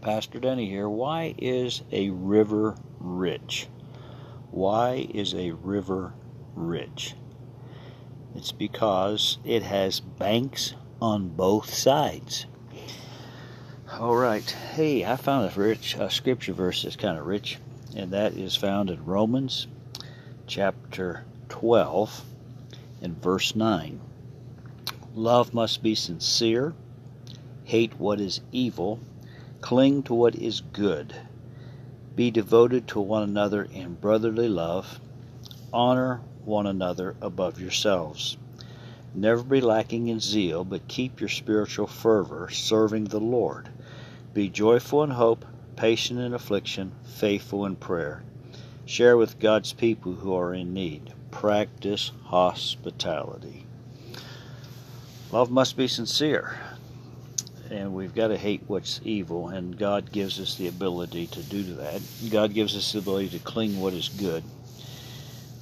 Pastor Denny here. Why is a river rich? Why is a river rich? It's because it has banks on both sides. All right. Hey, I found a rich a scripture verse that's kind of rich, and that is found in Romans chapter 12 and verse 9. Love must be sincere, hate what is evil, cling to what is good, be devoted to one another in brotherly love, honor one another above yourselves. Never be lacking in zeal, but keep your spiritual fervor, serving the Lord. Be joyful in hope, patient in affliction, faithful in prayer. Share with God's people who are in need. Practice hospitality. Love must be sincere, and we've got to hate what's evil, and God gives us the ability to do that. God gives us the ability to cling what is good.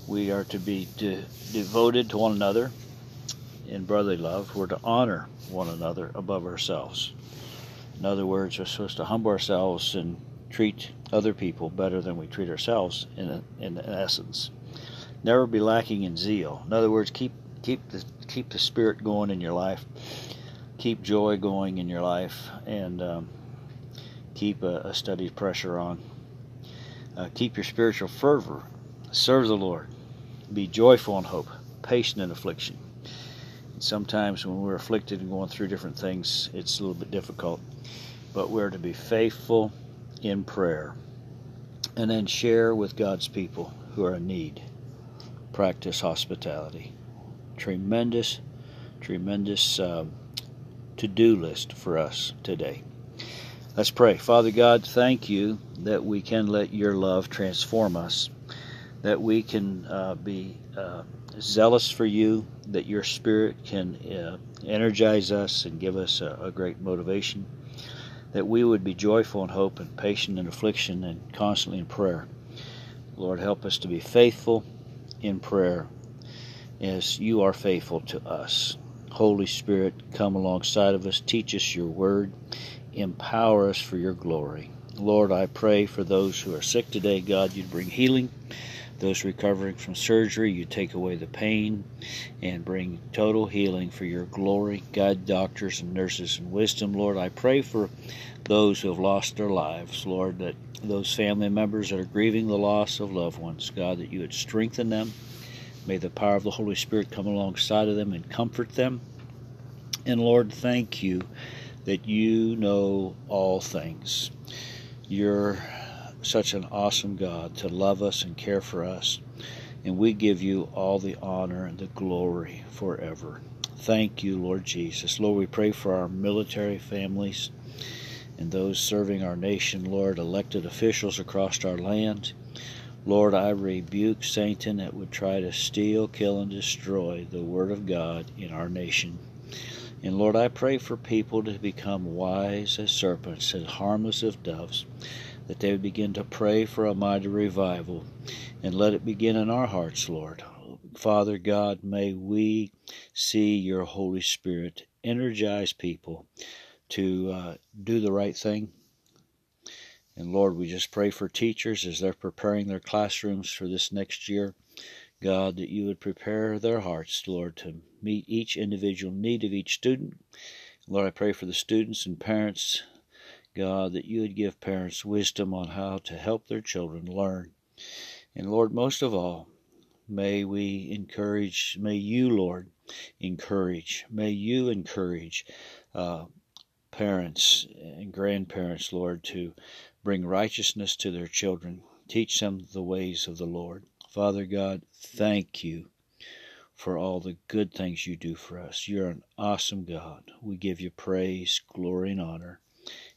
We are to be de- devoted to one another in brotherly love. We're to honor one another above ourselves. In other words, we're supposed to humble ourselves and treat other people better than we treat ourselves in, in essence. Never be lacking in zeal. In other words, keep keep the keep the spirit going in your life, keep joy going in your life, and um, keep a, a, steady pressure on. Uh, keep your spiritual fervor. Serve the Lord. Be joyful in hope, patient in affliction. And sometimes when we're afflicted and going through different things, it's a little bit difficult. But we're to be faithful in prayer and then share with God's people who are in need. Practice hospitality tremendous, tremendous um, to do list for us today. Let's pray. Father God, thank you that we can let your love transform us, that we can uh, be uh, zealous for you, that your spirit can uh, energize us and give us a, a great motivation, that we would be joyful in hope and patient in affliction and constantly in prayer. Lord, help us to be faithful in prayer as you are faithful to us. Holy Spirit, come alongside of us, teach us your word, empower us for your glory. Lord, I pray for those who are sick today, God, you'd bring healing. Those recovering from surgery, you take away the pain and bring total healing for your glory. Guide doctors and nurses in wisdom, Lord. I pray for those who have lost their lives, Lord, that those family members that are grieving the loss of loved ones, God, that you would strengthen them May the power of the Holy Spirit come alongside of them and comfort them. And Lord, thank you that you know all things. You're such an awesome God to love us and care for us. And we give you all the honor and the glory forever. Thank you, Lord Jesus. Lord, we pray for our military families and those serving our nation, Lord, elected officials across our land. Lord, I rebuke Satan that would try to steal, kill, and destroy the Word of God in our nation. And Lord, I pray for people to become wise as serpents and harmless as doves, that they would begin to pray for a mighty revival, and let it begin in our hearts, Lord. Father God, may we see your Holy Spirit energize people to uh, do the right thing, and Lord, we just pray for teachers as they're preparing their classrooms for this next year. God, that you would prepare their hearts, Lord, to meet each individual need of each student. Lord, I pray for the students and parents, God, that you would give parents wisdom on how to help their children learn. And Lord, most of all, may we encourage, may you, Lord, encourage, may you encourage uh, parents and grandparents, Lord, to bring righteousness to their children, teach them the ways of the Lord. Father God, thank you for all the good things you do for us. You're an awesome God. We give you praise, glory, and honor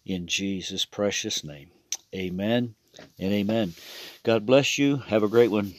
in Jesus' precious name. Amen and amen. God bless you. Have a great one.